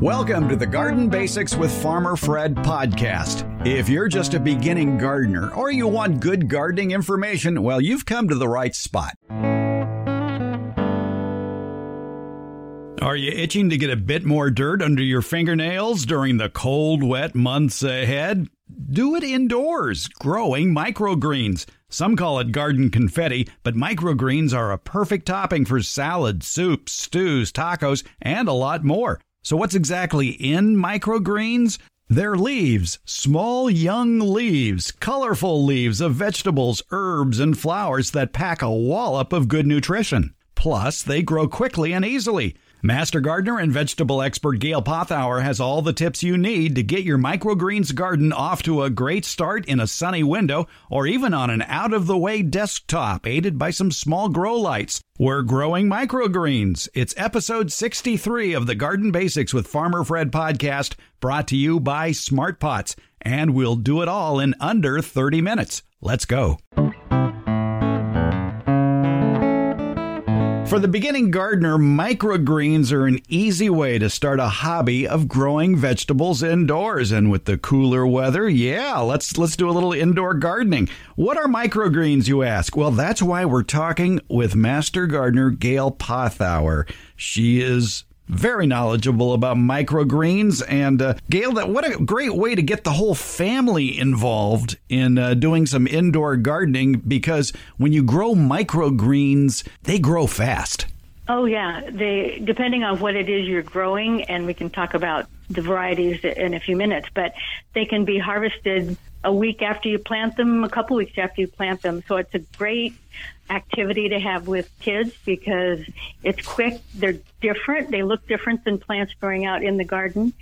Welcome to the Garden Basics with Farmer Fred podcast. If you're just a beginning gardener or you want good gardening information, well, you've come to the right spot. Are you itching to get a bit more dirt under your fingernails during the cold, wet months ahead? Do it indoors, growing microgreens. Some call it garden confetti, but microgreens are a perfect topping for salads, soups, stews, tacos, and a lot more. So, what's exactly in microgreens? They're leaves, small young leaves, colorful leaves of vegetables, herbs, and flowers that pack a wallop of good nutrition. Plus, they grow quickly and easily. Master gardener and vegetable expert Gail Pothauer has all the tips you need to get your microgreens garden off to a great start in a sunny window or even on an out of the way desktop aided by some small grow lights. We're growing microgreens. It's episode 63 of the Garden Basics with Farmer Fred podcast brought to you by Smart Pots, and we'll do it all in under 30 minutes. Let's go. For the beginning gardener, microgreens are an easy way to start a hobby of growing vegetables indoors. And with the cooler weather, yeah, let's let's do a little indoor gardening. What are microgreens, you ask? Well, that's why we're talking with master gardener Gail Pothauer. She is very knowledgeable about microgreens. And uh, Gail, that what a great way to get the whole family involved in uh, doing some indoor gardening because when you grow microgreens, they grow fast. Oh yeah, they depending on what it is you're growing, and we can talk about the varieties in a few minutes. But they can be harvested a week after you plant them, a couple weeks after you plant them. So it's a great activity to have with kids because it's quick. They're different. They look different than plants growing out in the garden,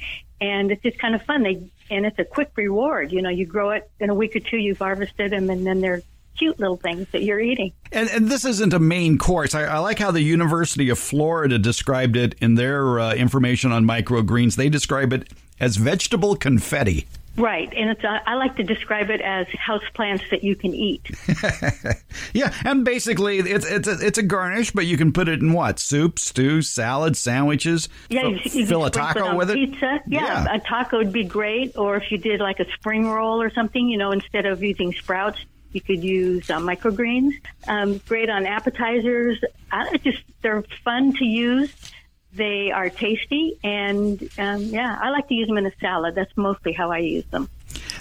and it's just kind of fun. They and it's a quick reward. You know, you grow it in a week or two, you've harvested them, and then they're cute little things that you're eating. And, and this isn't a main course. I, I, like how the University of Florida described it in their uh, information on microgreens. They describe it as vegetable confetti. Right, and it's uh, I like to describe it as house plants that you can eat. yeah, and basically it's it's a, it's a garnish, but you can put it in what soup, stew, salad, sandwiches. Yeah, you, you fill a taco with it. Pizza. Yeah, yeah, a taco would be great. Or if you did like a spring roll or something, you know, instead of using sprouts, you could use uh, microgreens. Um, great on appetizers. I just they're fun to use. They are tasty, and um, yeah, I like to use them in a salad. That's mostly how I use them.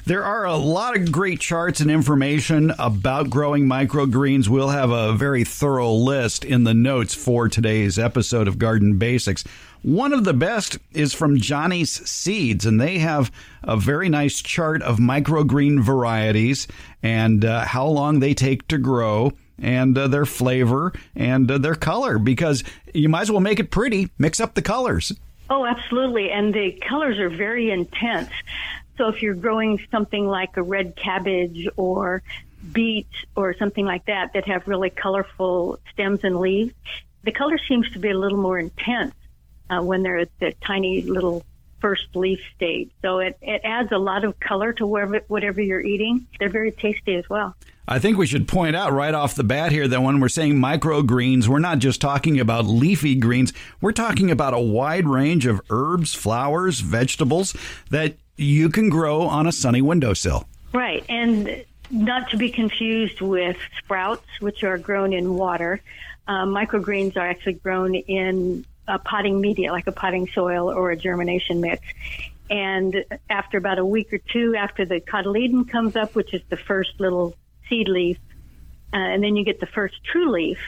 There are a lot of great charts and information about growing microgreens. We'll have a very thorough list in the notes for today's episode of Garden Basics. One of the best is from Johnny's Seeds, and they have a very nice chart of microgreen varieties and uh, how long they take to grow and uh, their flavor and uh, their color because you might as well make it pretty, mix up the colors. Oh, absolutely. And the colors are very intense. So if you're growing something like a red cabbage or beet or something like that that have really colorful stems and leaves, the color seems to be a little more intense uh, when they're at the tiny little first leaf stage. So it, it adds a lot of color to whatever, whatever you're eating. They're very tasty as well. I think we should point out right off the bat here that when we're saying microgreens, we're not just talking about leafy greens. We're talking about a wide range of herbs, flowers, vegetables that you can grow on a sunny windowsill. Right. And not to be confused with sprouts, which are grown in water. Uh, microgreens are actually grown in a potting media, like a potting soil or a germination mix. And after about a week or two after the cotyledon comes up, which is the first little seed leaf, uh, and then you get the first true leaf,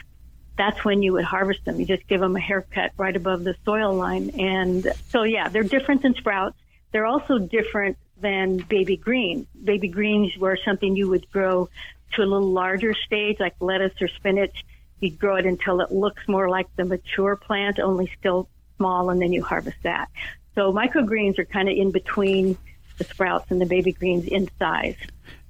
that's when you would harvest them. You just give them a haircut right above the soil line. And so, yeah, they're different than sprouts. They're also different than baby greens. Baby greens were something you would grow to a little larger stage, like lettuce or spinach. You'd grow it until it looks more like the mature plant, only still small, and then you harvest that. So microgreens are kind of in between the sprouts and the baby greens in size.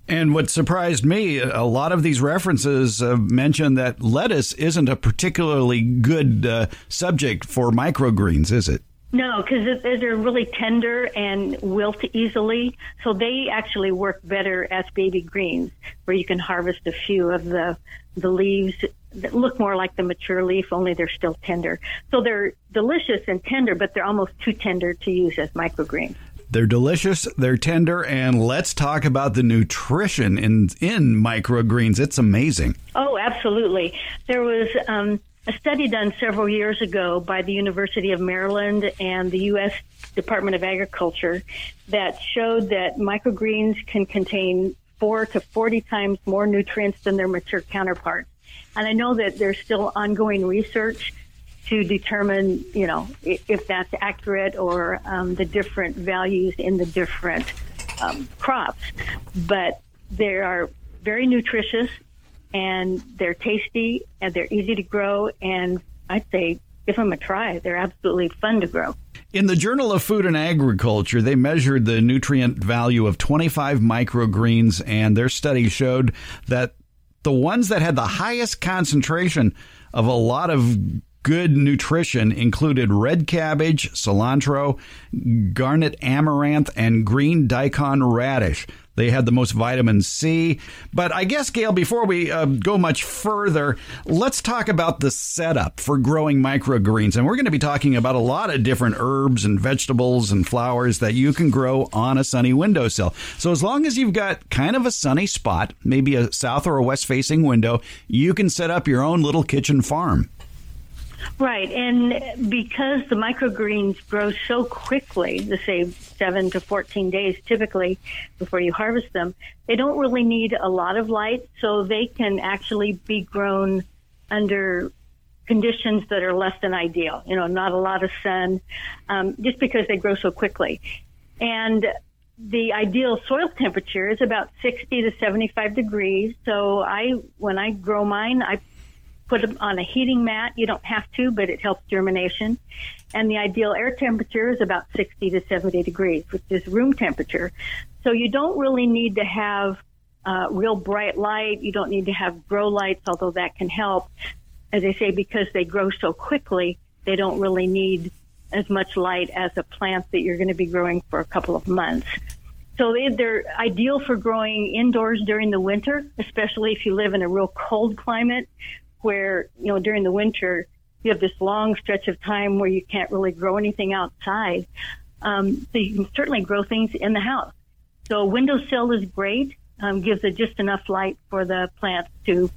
And what surprised me, a lot of these references uh, mention that lettuce isn't a particularly good uh, subject for microgreens, is it? No, because they're really tender and wilt easily. So they actually work better as baby greens, where you can harvest a few of the the leaves that look more like the mature leaf, only they're still tender. So they're delicious and tender, but they're almost too tender to use as microgreens. They're delicious, they're tender, and let's talk about the nutrition in in microgreens. It's amazing. Oh, absolutely. There was um, a study done several years ago by the University of Maryland and the U.S. Department of Agriculture that showed that microgreens can contain four to 40 times more nutrients than their mature counterparts. And I know that there's still ongoing research to determine, you know, if that's accurate or um, the different values in the different um, crops. But they are very nutritious and they're tasty and they're easy to grow. And I'd say give them a try. They're absolutely fun to grow. In the Journal of Food and Agriculture, they measured the nutrient value of 25 microgreens, and their study showed that the ones that had the highest concentration of a lot of good nutrition included red cabbage, cilantro, garnet amaranth, and green daikon radish. They had the most vitamin C. But I guess, Gail, before we uh, go much further, let's talk about the setup for growing microgreens. And we're going to be talking about a lot of different herbs and vegetables and flowers that you can grow on a sunny windowsill. So as long as you've got kind of a sunny spot, maybe a south or a west facing window, you can set up your own little kitchen farm. Right, and because the microgreens grow so quickly, to say seven to 14 days typically before you harvest them, they don't really need a lot of light, so they can actually be grown under conditions that are less than ideal. You know, not a lot of sun, um, just because they grow so quickly. And the ideal soil temperature is about 60 to 75 degrees. So I, when I grow mine, I put them on a heating mat. You don't have to, but it helps germination. And the ideal air temperature is about 60 to 70 degrees, which is room temperature. So you don't really need to have uh, real bright light. You don't need to have grow lights, although that can help. As I say, because they grow so quickly, they don't really need as much light as a plant that you're going to be growing for a couple of months. So they're ideal for growing indoors during the winter, especially if you live in a real cold climate where, you know, during the winter, you have this long stretch of time where you can't really grow anything outside. Um, so you can certainly grow things in the house. So a windowsill is great, um, gives it just enough light for the plants to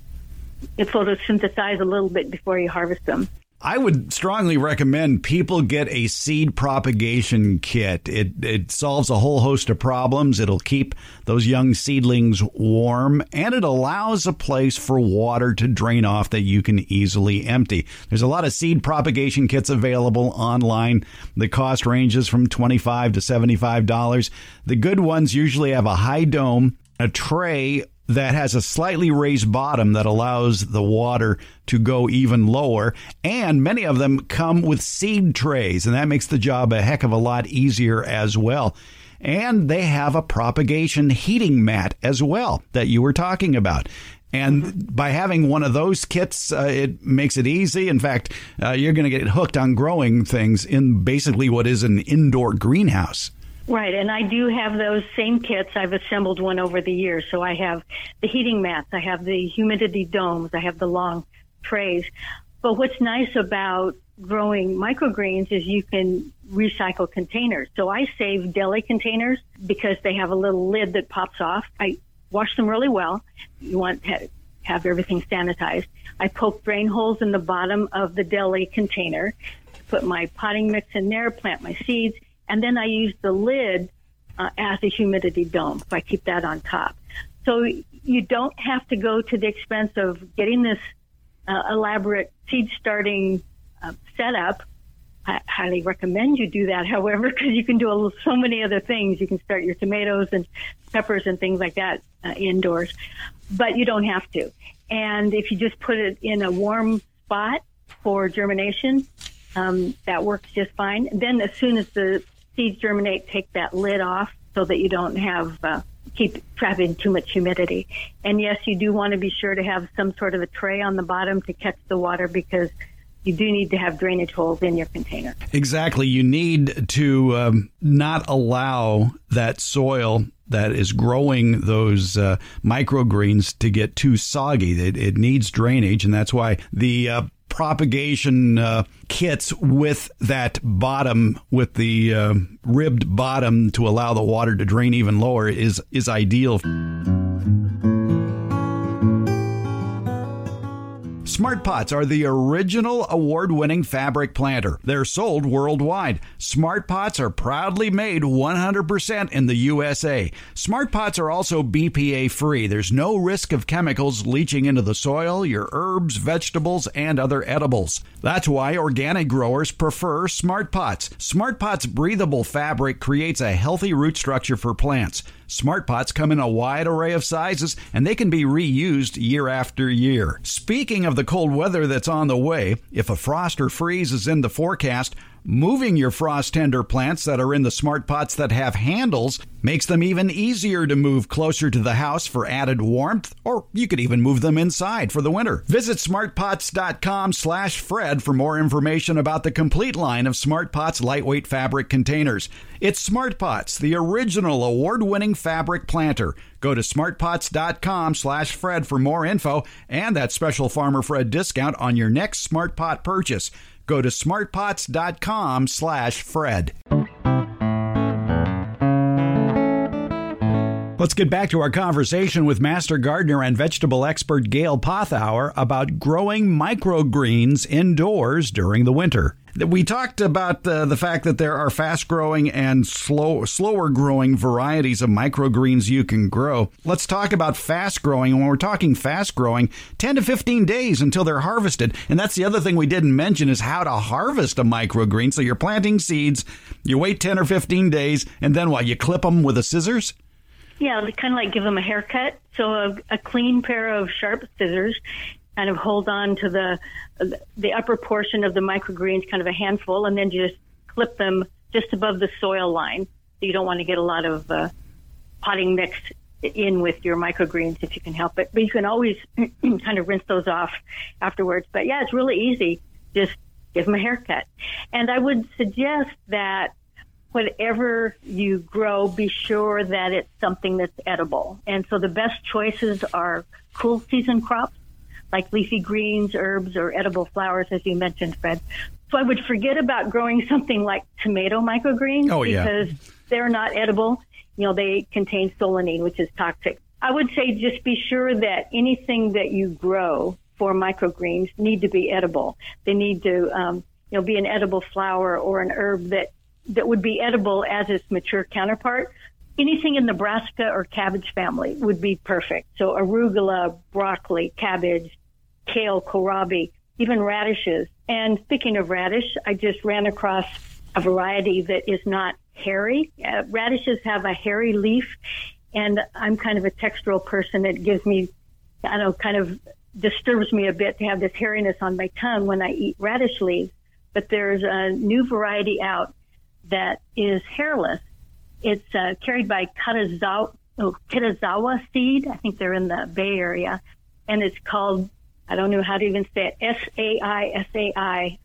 photosynthesize a little bit before you harvest them. I would strongly recommend people get a seed propagation kit. It it solves a whole host of problems. It'll keep those young seedlings warm and it allows a place for water to drain off that you can easily empty. There's a lot of seed propagation kits available online. The cost ranges from 25 to $75. The good ones usually have a high dome, a tray that has a slightly raised bottom that allows the water to go even lower. And many of them come with seed trays, and that makes the job a heck of a lot easier as well. And they have a propagation heating mat as well that you were talking about. And by having one of those kits, uh, it makes it easy. In fact, uh, you're going to get hooked on growing things in basically what is an indoor greenhouse. Right, and I do have those same kits. I've assembled one over the years. So I have the heating mats, I have the humidity domes, I have the long trays. But what's nice about growing microgreens is you can recycle containers. So I save deli containers because they have a little lid that pops off. I wash them really well. You want to have everything sanitized. I poke drain holes in the bottom of the deli container, put my potting mix in there, plant my seeds and then I use the lid uh, as a humidity dome. I keep that on top. So you don't have to go to the expense of getting this uh, elaborate seed starting uh, setup. I highly recommend you do that, however, because you can do a, so many other things. You can start your tomatoes and peppers and things like that uh, indoors, but you don't have to. And if you just put it in a warm spot for germination, um, that works just fine. Then as soon as the seeds germinate, take that lid off so that you don't have uh, keep trapping too much humidity. And yes, you do want to be sure to have some sort of a tray on the bottom to catch the water because you do need to have drainage holes in your container. Exactly. You need to um, not allow that soil that is growing those uh, microgreens to get too soggy. It, it, needs drainage, and that's why the uh, propagation uh, kits with that bottom, with the uh, ribbed bottom to allow the water to drain even lower, is is ideal. Smart Pots are the original award winning fabric planter. They're sold worldwide. Smart Pots are proudly made 100% in the USA. Smart Pots are also BPA free. There's no risk of chemicals leaching into the soil, your herbs, vegetables, and other edibles. That's why organic growers prefer Smart Pots. Smart Pots breathable fabric creates a healthy root structure for plants. Smart Pots come in a wide array of sizes and they can be reused year after year. Speaking of the cold weather that's on the way, if a frost or freeze is in the forecast, Moving your frost tender plants that are in the smart pots that have handles makes them even easier to move closer to the house for added warmth, or you could even move them inside for the winter. Visit smartpots.com slash Fred for more information about the complete line of Smart Pots lightweight fabric containers. It's Smart Pots, the original award-winning fabric planter. Go to smartpots.com slash Fred for more info and that special Farmer Fred discount on your next Smart Pot purchase. Go to smartpots.com slash Fred. Let's get back to our conversation with master gardener and vegetable expert Gail Pothauer about growing microgreens indoors during the winter. We talked about uh, the fact that there are fast growing and slow, slower growing varieties of microgreens you can grow. Let's talk about fast growing. When we're talking fast growing, 10 to 15 days until they're harvested. And that's the other thing we didn't mention is how to harvest a microgreen. So you're planting seeds, you wait 10 or 15 days, and then what? You clip them with a scissors? Yeah, kind of like give them a haircut. So a, a clean pair of sharp scissors kind of hold on to the the upper portion of the microgreens, kind of a handful, and then just clip them just above the soil line. So you don't want to get a lot of uh, potting mix in with your microgreens if you can help it. But you can always kind of rinse those off afterwards. But yeah, it's really easy. Just give them a haircut. And I would suggest that whatever you grow, be sure that it's something that's edible. And so the best choices are cool season crops like leafy greens, herbs, or edible flowers, as you mentioned, Fred. So I would forget about growing something like tomato microgreens oh, yeah. because they're not edible. You know, they contain solanine, which is toxic. I would say just be sure that anything that you grow for microgreens need to be edible. They need to, um, you know, be an edible flower or an herb that that would be edible as its mature counterpart. Anything in the brassica or cabbage family would be perfect. So arugula, broccoli, cabbage, kale, kohlrabi, even radishes. And speaking of radish, I just ran across a variety that is not hairy. Uh, radishes have a hairy leaf, and I'm kind of a textural person. It gives me, I don't know, kind of disturbs me a bit to have this hairiness on my tongue when I eat radish leaves. But there's a new variety out that is hairless. It's uh, carried by Kitazawa, oh, seed. I think they're in the Bay Area, and it's called I don't know how to even say it. S A I S A I,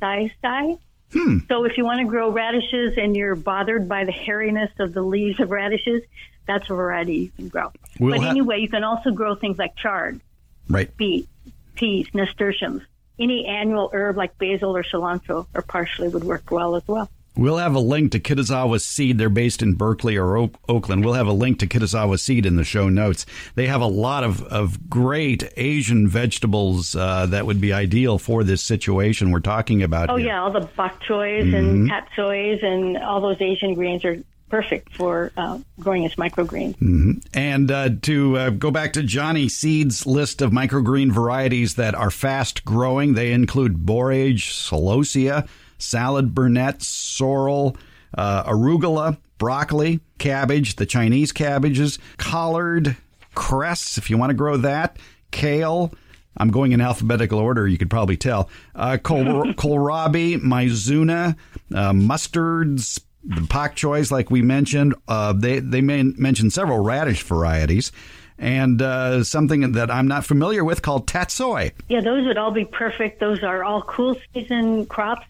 sai sai. Hmm. So if you want to grow radishes and you're bothered by the hairiness of the leaves of radishes, that's a variety you can grow. We'll but anyway, you can also grow things like chard, right? Beet, peas, nasturtiums. Any annual herb like basil or cilantro or parsley would work well as well. We'll have a link to Kitazawa Seed. They're based in Berkeley or Oak- Oakland. We'll have a link to Kitazawa Seed in the show notes. They have a lot of, of great Asian vegetables uh, that would be ideal for this situation we're talking about. Oh, here. yeah. All the bok choys mm-hmm. and tatsois and all those Asian greens are perfect for uh, growing as microgreens. Mm-hmm. And uh, to uh, go back to Johnny's Seeds list of microgreen varieties that are fast growing, they include borage, celosia, salad burnet, sorrel, uh, arugula, broccoli, cabbage, the Chinese cabbages, collard, cress, if you want to grow that, kale. I'm going in alphabetical order, you could probably tell. Uh, kohl- kohlrabi, mizuna, uh, mustards, the pak choys, like we mentioned. Uh, they they mentioned several radish varieties and uh, something that I'm not familiar with called tatsoi. Yeah, those would all be perfect. Those are all cool season crops,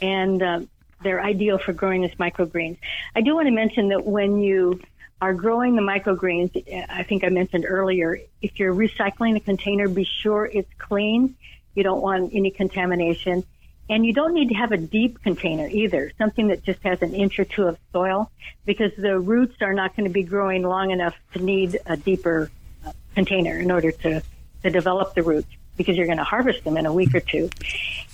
and uh, they're ideal for growing as microgreens. I do want to mention that when you are growing the microgreens, I think I mentioned earlier, if you're recycling a container, be sure it's clean. You don't want any contamination. And you don't need to have a deep container either, something that just has an inch or two of soil, because the roots are not going to be growing long enough to need a deeper uh, container in order to, to develop the roots, because you're going to harvest them in a week or two.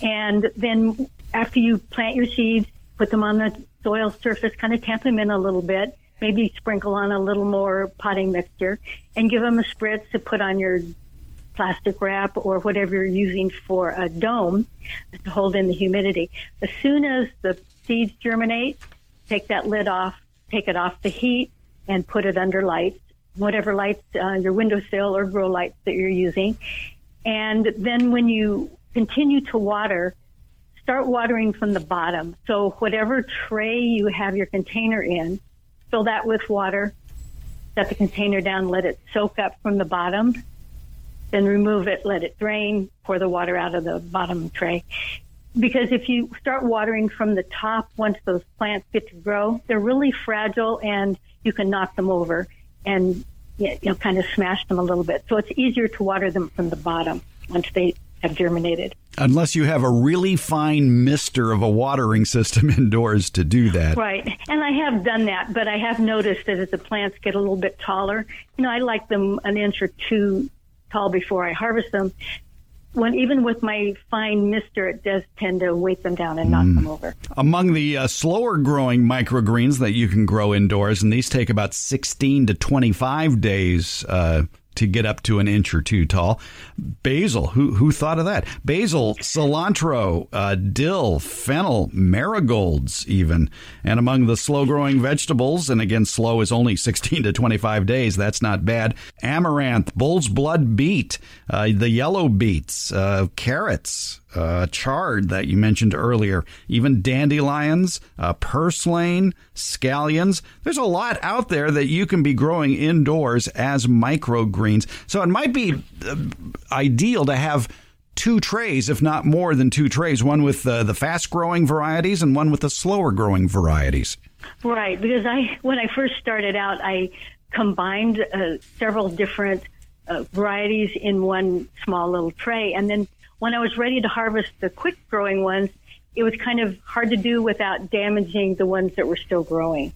And then after you plant your seeds, put them on the soil surface, kind of tamp them in a little bit, maybe sprinkle on a little more potting mixture, and give them a spritz to put on your plastic wrap or whatever you're using for a dome to hold in the humidity. As soon as the seeds germinate, take that lid off, take it off the heat, and put it under lights, whatever lights, uh, your windowsill or grow lights that you're using. And then when you continue to water, start watering from the bottom. So whatever tray you have your container in, fill that with water, set the container down, let it soak up from the bottom, then remove it, let it drain, pour the water out of the bottom tray. Because if you start watering from the top, once those plants get to grow, they're really fragile and you can knock them over and you know, kind of smash them a little bit. So it's easier to water them from the bottom once they have germinated. Unless you have a really fine mister of a watering system indoors to do that. Right. And I have done that, but I have noticed that as the plants get a little bit taller, you know, I like them an inch or two tall before I harvest them. When even with my fine mister, it does tend to weight them down and knock mm. them over. Among the uh, slower growing microgreens that you can grow indoors, and these take about 16 to 25 days uh, to get up to an inch or two tall. Basil, who who thought of that? Basil, cilantro, uh, dill, fennel, marigolds, even. And among the slow growing vegetables, and again, slow is only 16 to 25 days. That's not bad. Amaranth, bull's blood beet, uh, the yellow beets, uh, carrots, uh, chard that you mentioned earlier, even dandelions, uh, purslane, scallions. There's a lot out there that you can be growing indoors as microgreens. So it might be uh, ideal to have two trays, if not more than two trays, one with uh, the fast growing varieties and one with the slower growing varieties. Right, because I when I first started out, I combined uh, several different uh, varieties in one small little tray, and then when I was ready to harvest the quick growing ones, it was kind of hard to do without damaging the ones that were still growing.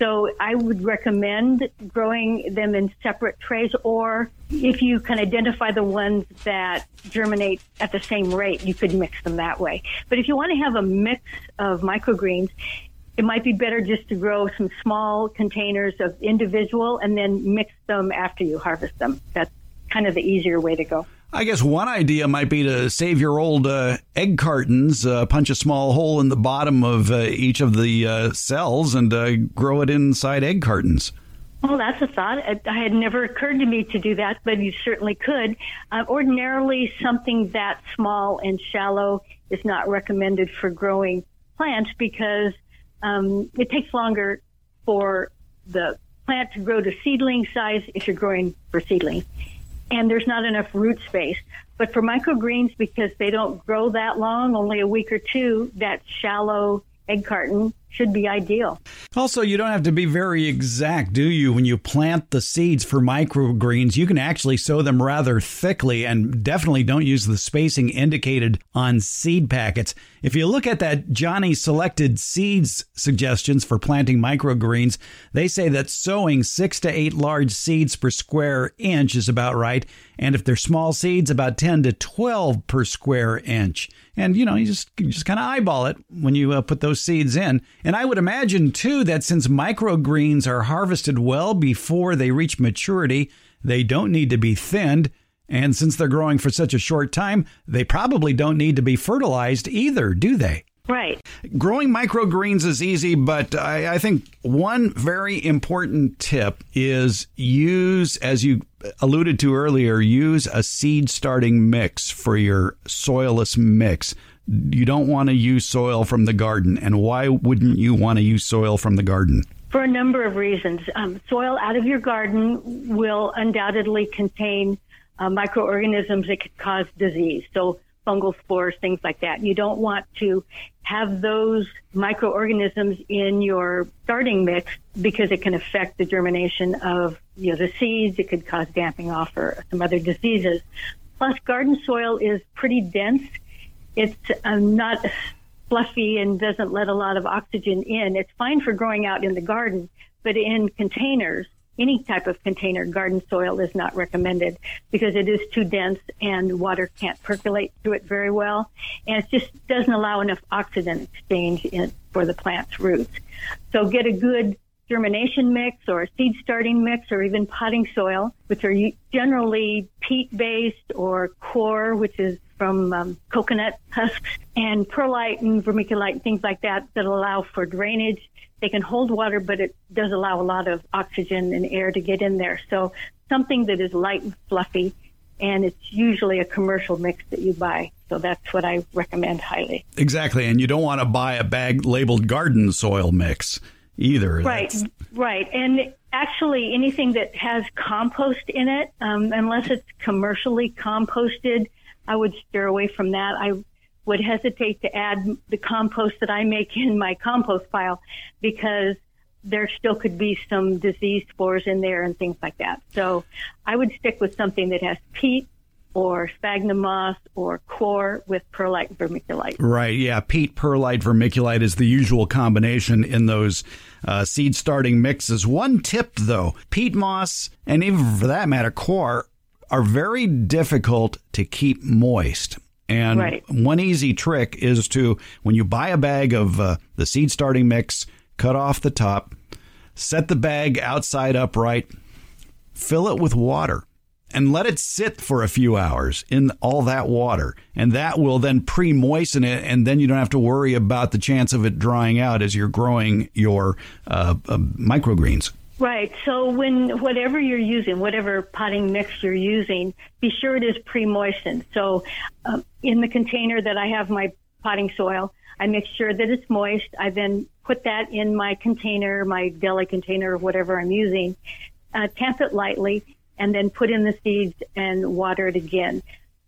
So I would recommend growing them in separate trays, or if you can identify the ones that germinate at the same rate, you could mix them that way. But if you want to have a mix of microgreens, it might be better just to grow some small containers of individual and then mix them after you harvest them. That's kind of the easier way to go. I guess one idea might be to save your old uh, egg cartons, uh, punch a small hole in the bottom of uh, each of the uh, cells, and uh, grow it inside egg cartons. Well, that's a thought. It had never occurred to me to do that, but you certainly could. Uh, ordinarily, something that small and shallow is not recommended for growing plants because um, it takes longer for the plant to grow to seedling size if you're growing for seedling and there's not enough root space. But for microgreens, because they don't grow that long, only a week or two, that shallow egg carton should be ideal. Also, you don't have to be very exact, do you? When you plant the seeds for microgreens, you can actually sow them rather thickly and definitely don't use the spacing indicated on seed packets. If you look at that Johnny's Selected Seeds suggestions for planting microgreens, they say that sowing six to eight large seeds per square inch is about right. And if they're small seeds, about 10 to 12 per square inch. And, you know, you just, just kind of eyeball it when you uh, put those seeds in. And I would imagine, too, that since microgreens are harvested well before they reach maturity, they don't need to be thinned. And since they're growing for such a short time, they probably don't need to be fertilized either, do they? Right. Growing microgreens is easy, but I, I, think one very important tip is use, as you alluded to earlier, use a seed starting mix for your soilless mix. You don't want to use soil from the garden. And why wouldn't you want to use soil from the garden? For a number of reasons. Um, soil out of your garden will undoubtedly contain uh, microorganisms that could cause disease. So fungal spores, things like that. You don't want to have those microorganisms in your starting mix because it can affect the germination of you know the seeds. It could cause damping off or some other diseases. Plus, garden soil is pretty dense. It's um, not fluffy and doesn't let a lot of oxygen in. It's fine for growing out in the garden, but in containers, any type of container, garden soil is not recommended because it is too dense and water can't percolate through it very well. And it just doesn't allow enough oxygen exchange in, for the plant's roots. So get a good germination mix or a seed starting mix or even potting soil, which are generally peat based or coir, which is from um, coconut husks and perlite and vermiculite, and things like that, that allow for drainage they can hold water, but it does allow a lot of oxygen and air to get in there. So something that is light and fluffy, and it's usually a commercial mix that you buy. So that's what I recommend highly. Exactly, and you don't want to buy a bag labeled garden soil mix either. Right, that's... right, and actually anything that has compost in it, um, unless it's commercially composted, I would steer away from that. I would hesitate to add the compost that I make in my compost pile because there still could be some disease spores in there and things like that. So I would stick with something that has peat or sphagnum moss or coir with perlite vermiculite. Right. Yeah. Peat, perlite, vermiculite is the usual combination in those uh, seed starting mixes. One tip though peat moss and even for that matter, coir are very difficult to keep moist. And right. one easy trick is to, when you buy a bag of uh, the seed starting mix, cut off the top, set the bag outside upright, fill it with water, and let it sit for a few hours in all that water. And that will then pre moisten it, and then you don't have to worry about the chance of it drying out as you're growing your uh, uh, microgreens. Right. So when whatever you're using, whatever potting mix you're using, be sure it is pre-moistened. So um, in the container that I have my potting soil, I make sure that it's moist. I then put that in my container, my deli container, or whatever I'm using, uh, tamp it lightly, and then put in the seeds and water it again.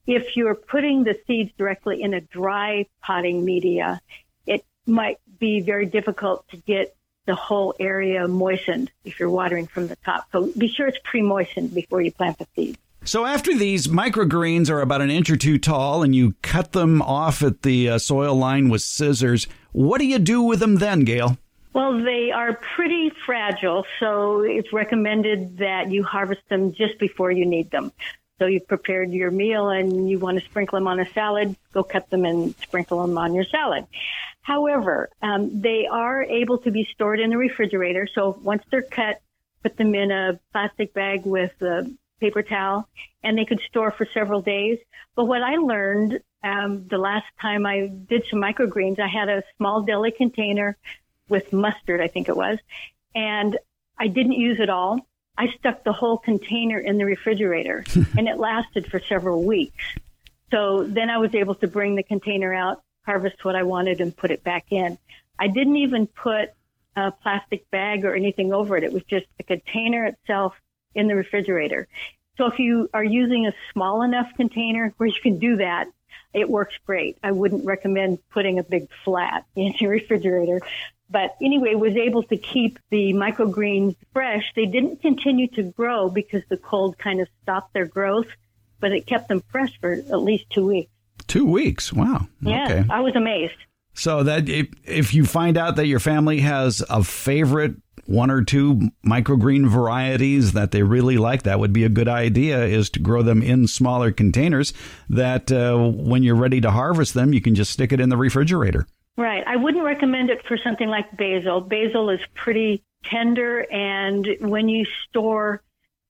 If you're putting the seeds directly in a dry potting media, it might be very difficult to get the whole area moistened if you're watering from the top. So be sure it's pre-moistened before you plant the seeds. So after these microgreens are about an inch or two tall and you cut them off at the uh, soil line with scissors, what do you do with them then, Gail? Well, they are pretty fragile, so it's recommended that you harvest them just before you need them. So you've prepared your meal and you want to sprinkle them on a salad, go cut them and sprinkle them on your salad. However, um, they are able to be stored in the refrigerator. So once they're cut, put them in a plastic bag with a paper towel, and they could store for several days. But what I learned um, the last time I did some microgreens, I had a small deli container with mustard, I think it was, and I didn't use it all. I stuck the whole container in the refrigerator, and it lasted for several weeks. So then I was able to bring the container out, harvest what I wanted and put it back in. I didn't even put a plastic bag or anything over it. It was just the container itself in the refrigerator. So if you are using a small enough container where you can do that, it works great. I wouldn't recommend putting a big flat in your refrigerator. But anyway, was able to keep the microgreens fresh. They didn't continue to grow because the cold kind of stopped their growth, but it kept them fresh for at least two weeks. Two weeks. Wow. Yeah, okay. I was amazed. So that if, if you find out that your family has a favorite one or two microgreen varieties that they really like, that would be a good idea. Is to grow them in smaller containers. That uh, when you're ready to harvest them, you can just stick it in the refrigerator. Right. I wouldn't recommend it for something like basil. Basil is pretty tender, and when you store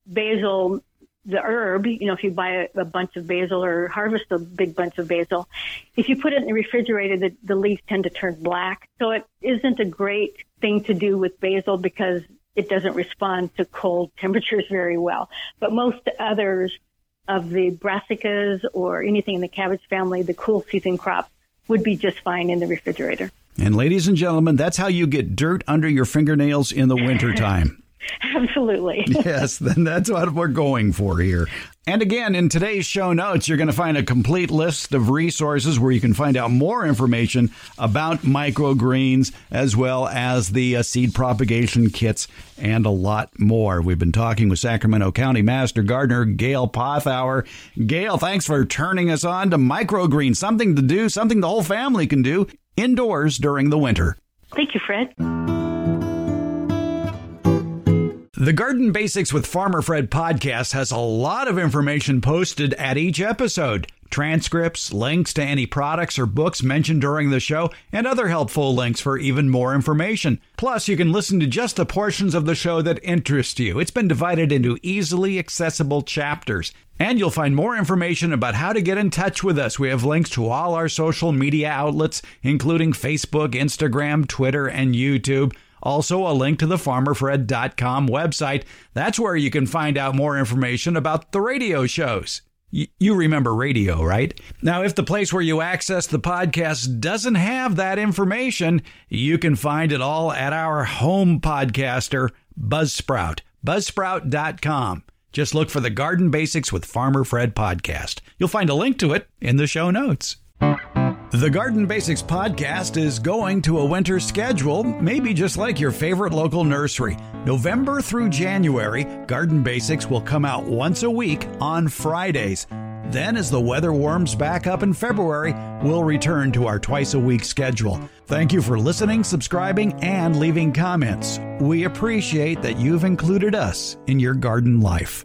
basil the herb, you know, if you buy a, a, bunch of basil or harvest a big bunch of basil, if you put it in the refrigerator, the, the leaves tend to turn black. So it isn't a great thing to do with basil because it doesn't respond to cold temperatures very well. But most others of the brassicas or anything in the cabbage family, the cool season crops, would be just fine in the refrigerator. And ladies and gentlemen, that's how you get dirt under your fingernails in the wintertime. Absolutely. yes, then that's what we're going for here. And again, in today's show notes, you're going to find a complete list of resources where you can find out more information about microgreens as well as the uh, seed propagation kits and a lot more. We've been talking with Sacramento County Master Gardener Gail Pothauer. Gail, thanks for turning us on to microgreens, something to do, something the whole family can do indoors during the winter. Thank you, Fred. The Garden Basics with Farmer Fred podcast has a lot of information posted at each episode transcripts, links to any products or books mentioned during the show, and other helpful links for even more information. Plus, you can listen to just the portions of the show that interest you. It's been divided into easily accessible chapters. And you'll find more information about how to get in touch with us. We have links to all our social media outlets, including Facebook, Instagram, Twitter, and YouTube. Also, a link to the farmerfred.com website. That's where you can find out more information about the radio shows. you remember radio, right? Now, if the place where you access the podcast doesn't have that information, you can find it all at our home podcaster, Buzzsprout, buzzsprout.com. Just look for the Garden Basics with Farmer Fred podcast. You'll find a link to it in the show notes. The Garden Basics podcast is going to a winter schedule, maybe just like your favorite local nursery. November through January, Garden Basics will come out once a week on Fridays. Then, as the weather warms back up in February, we'll return to our twice a week schedule. Thank you for listening, subscribing, and leaving comments. We appreciate that you've included us in your garden life.